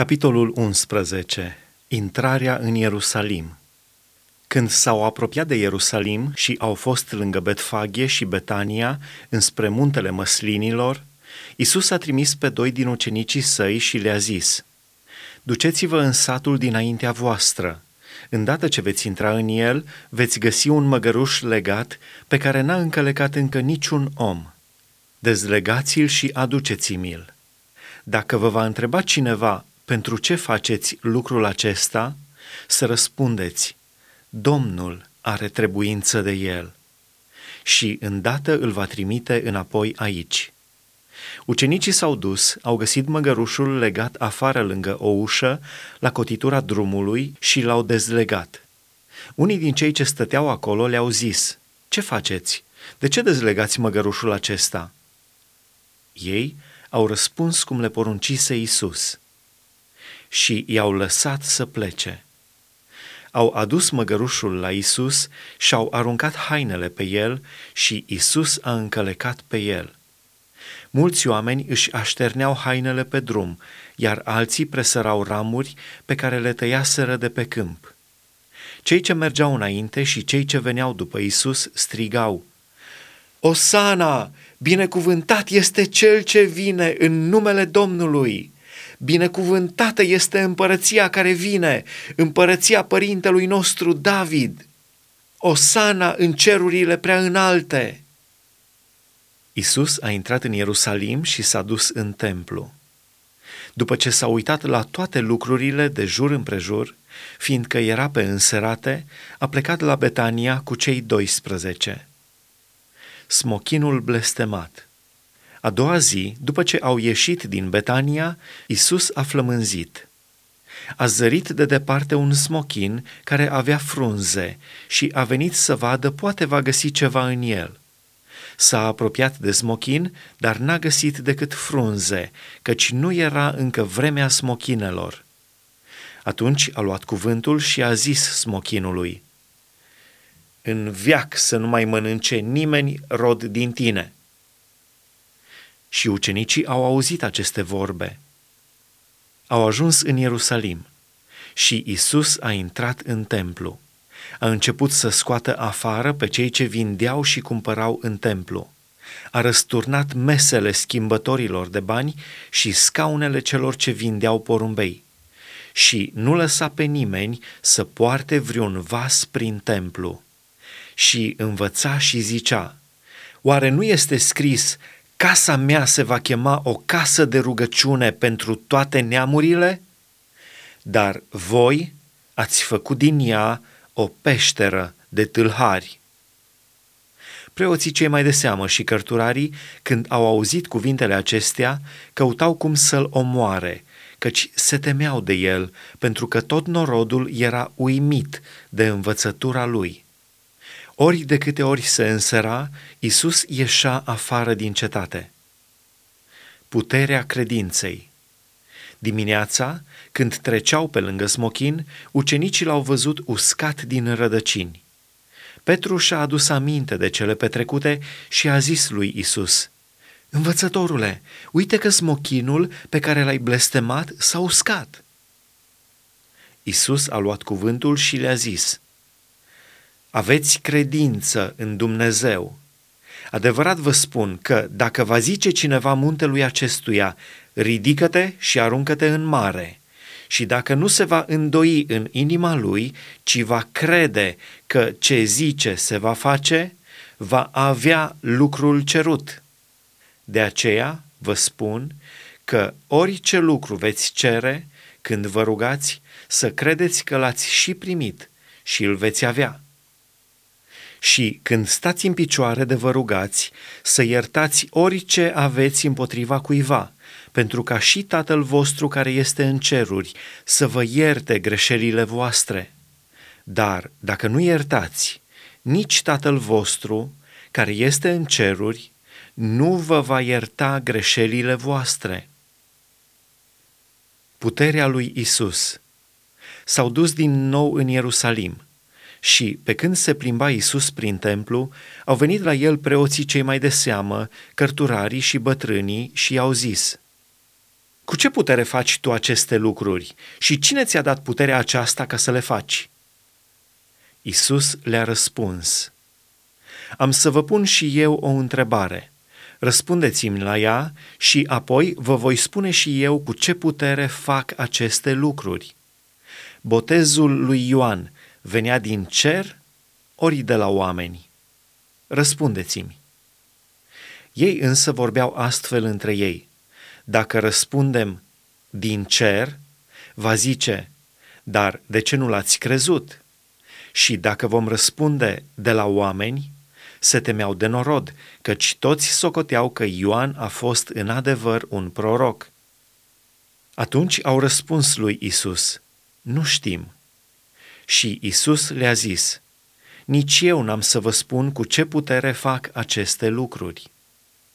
Capitolul 11. Intrarea în Ierusalim Când s-au apropiat de Ierusalim și au fost lângă Betfaghe și Betania, înspre muntele măslinilor, Isus a trimis pe doi din ucenicii săi și le-a zis, Duceți-vă în satul dinaintea voastră. Îndată ce veți intra în el, veți găsi un măgăruș legat pe care n-a încălecat încă niciun om. Dezlegați-l și aduceți-mi-l. Dacă vă va întreba cineva pentru ce faceți lucrul acesta, să răspundeți, Domnul are trebuință de el și îndată îl va trimite înapoi aici. Ucenicii s-au dus, au găsit măgărușul legat afară lângă o ușă, la cotitura drumului și l-au dezlegat. Unii din cei ce stăteau acolo le-au zis, Ce faceți? De ce dezlegați măgărușul acesta?" Ei au răspuns cum le poruncise Isus și i-au lăsat să plece. Au adus măgărușul la Isus și au aruncat hainele pe el și Isus a încălecat pe el. Mulți oameni își așterneau hainele pe drum, iar alții presărau ramuri pe care le tăiaseră de pe câmp. Cei ce mergeau înainte și cei ce veneau după Isus strigau, Osana, binecuvântat este cel ce vine în numele Domnului! Binecuvântată este împărăția care vine, împărăția părintelui nostru David. Osana în cerurile prea înalte. Isus a intrat în Ierusalim și s-a dus în templu. După ce s-a uitat la toate lucrurile de jur împrejur, fiindcă era pe înserate, a plecat la Betania cu cei 12. Smochinul blestemat – a doua zi, după ce au ieșit din Betania, Isus a flămânzit. A zărit de departe un smochin care avea frunze și a venit să vadă poate va găsi ceva în el. S-a apropiat de smochin, dar n-a găsit decât frunze, căci nu era încă vremea smochinelor. Atunci a luat cuvântul și a zis smochinului, În viac să nu mai mănânce nimeni rod din tine.” Și ucenicii au auzit aceste vorbe. Au ajuns în Ierusalim și Isus a intrat în templu. A început să scoată afară pe cei ce vindeau și cumpărau în templu. A răsturnat mesele schimbătorilor de bani și scaunele celor ce vindeau porumbei. Și nu lăsa pe nimeni să poarte vreun vas prin templu. Și învăța și zicea, Oare nu este scris casa mea se va chema o casă de rugăciune pentru toate neamurile, dar voi ați făcut din ea o peșteră de tâlhari. Preoții cei mai de seamă și cărturarii, când au auzit cuvintele acestea, căutau cum să-l omoare, căci se temeau de el, pentru că tot norodul era uimit de învățătura lui. Ori de câte ori se însera, Isus ieșea afară din cetate. Puterea credinței Dimineața, când treceau pe lângă smochin, ucenicii l-au văzut uscat din rădăcini. Petru și-a adus aminte de cele petrecute și a zis lui Isus: Învățătorule, uite că smochinul pe care l-ai blestemat s-a uscat. Isus a luat cuvântul și le-a zis – aveți credință în Dumnezeu. Adevărat vă spun că dacă va zice cineva muntelui acestuia, ridică-te și aruncă-te în mare, și dacă nu se va îndoi în inima lui, ci va crede că ce zice se va face, va avea lucrul cerut. De aceea vă spun că orice lucru veți cere când vă rugați, să credeți că l-ați și primit și îl veți avea și când stați în picioare de vă rugați, să iertați orice aveți împotriva cuiva, pentru ca și Tatăl vostru care este în ceruri să vă ierte greșelile voastre. Dar dacă nu iertați, nici Tatăl vostru care este în ceruri nu vă va ierta greșelile voastre. Puterea lui Isus. S-au dus din nou în Ierusalim – și, pe când se plimba Isus prin templu, au venit la el preoții cei mai de seamă, cărturarii și bătrânii și i-au zis, Cu ce putere faci tu aceste lucruri și cine ți-a dat puterea aceasta ca să le faci? Isus le-a răspuns, Am să vă pun și eu o întrebare. Răspundeți-mi la ea și apoi vă voi spune și eu cu ce putere fac aceste lucruri. Botezul lui Ioan venea din cer ori de la oameni? Răspundeți-mi. Ei însă vorbeau astfel între ei. Dacă răspundem din cer, va zice, dar de ce nu l-ați crezut? Și dacă vom răspunde de la oameni, se temeau de norod, căci toți socoteau că Ioan a fost în adevăr un proroc. Atunci au răspuns lui Isus, nu știm. Și Isus le-a zis, nici eu n-am să vă spun cu ce putere fac aceste lucruri.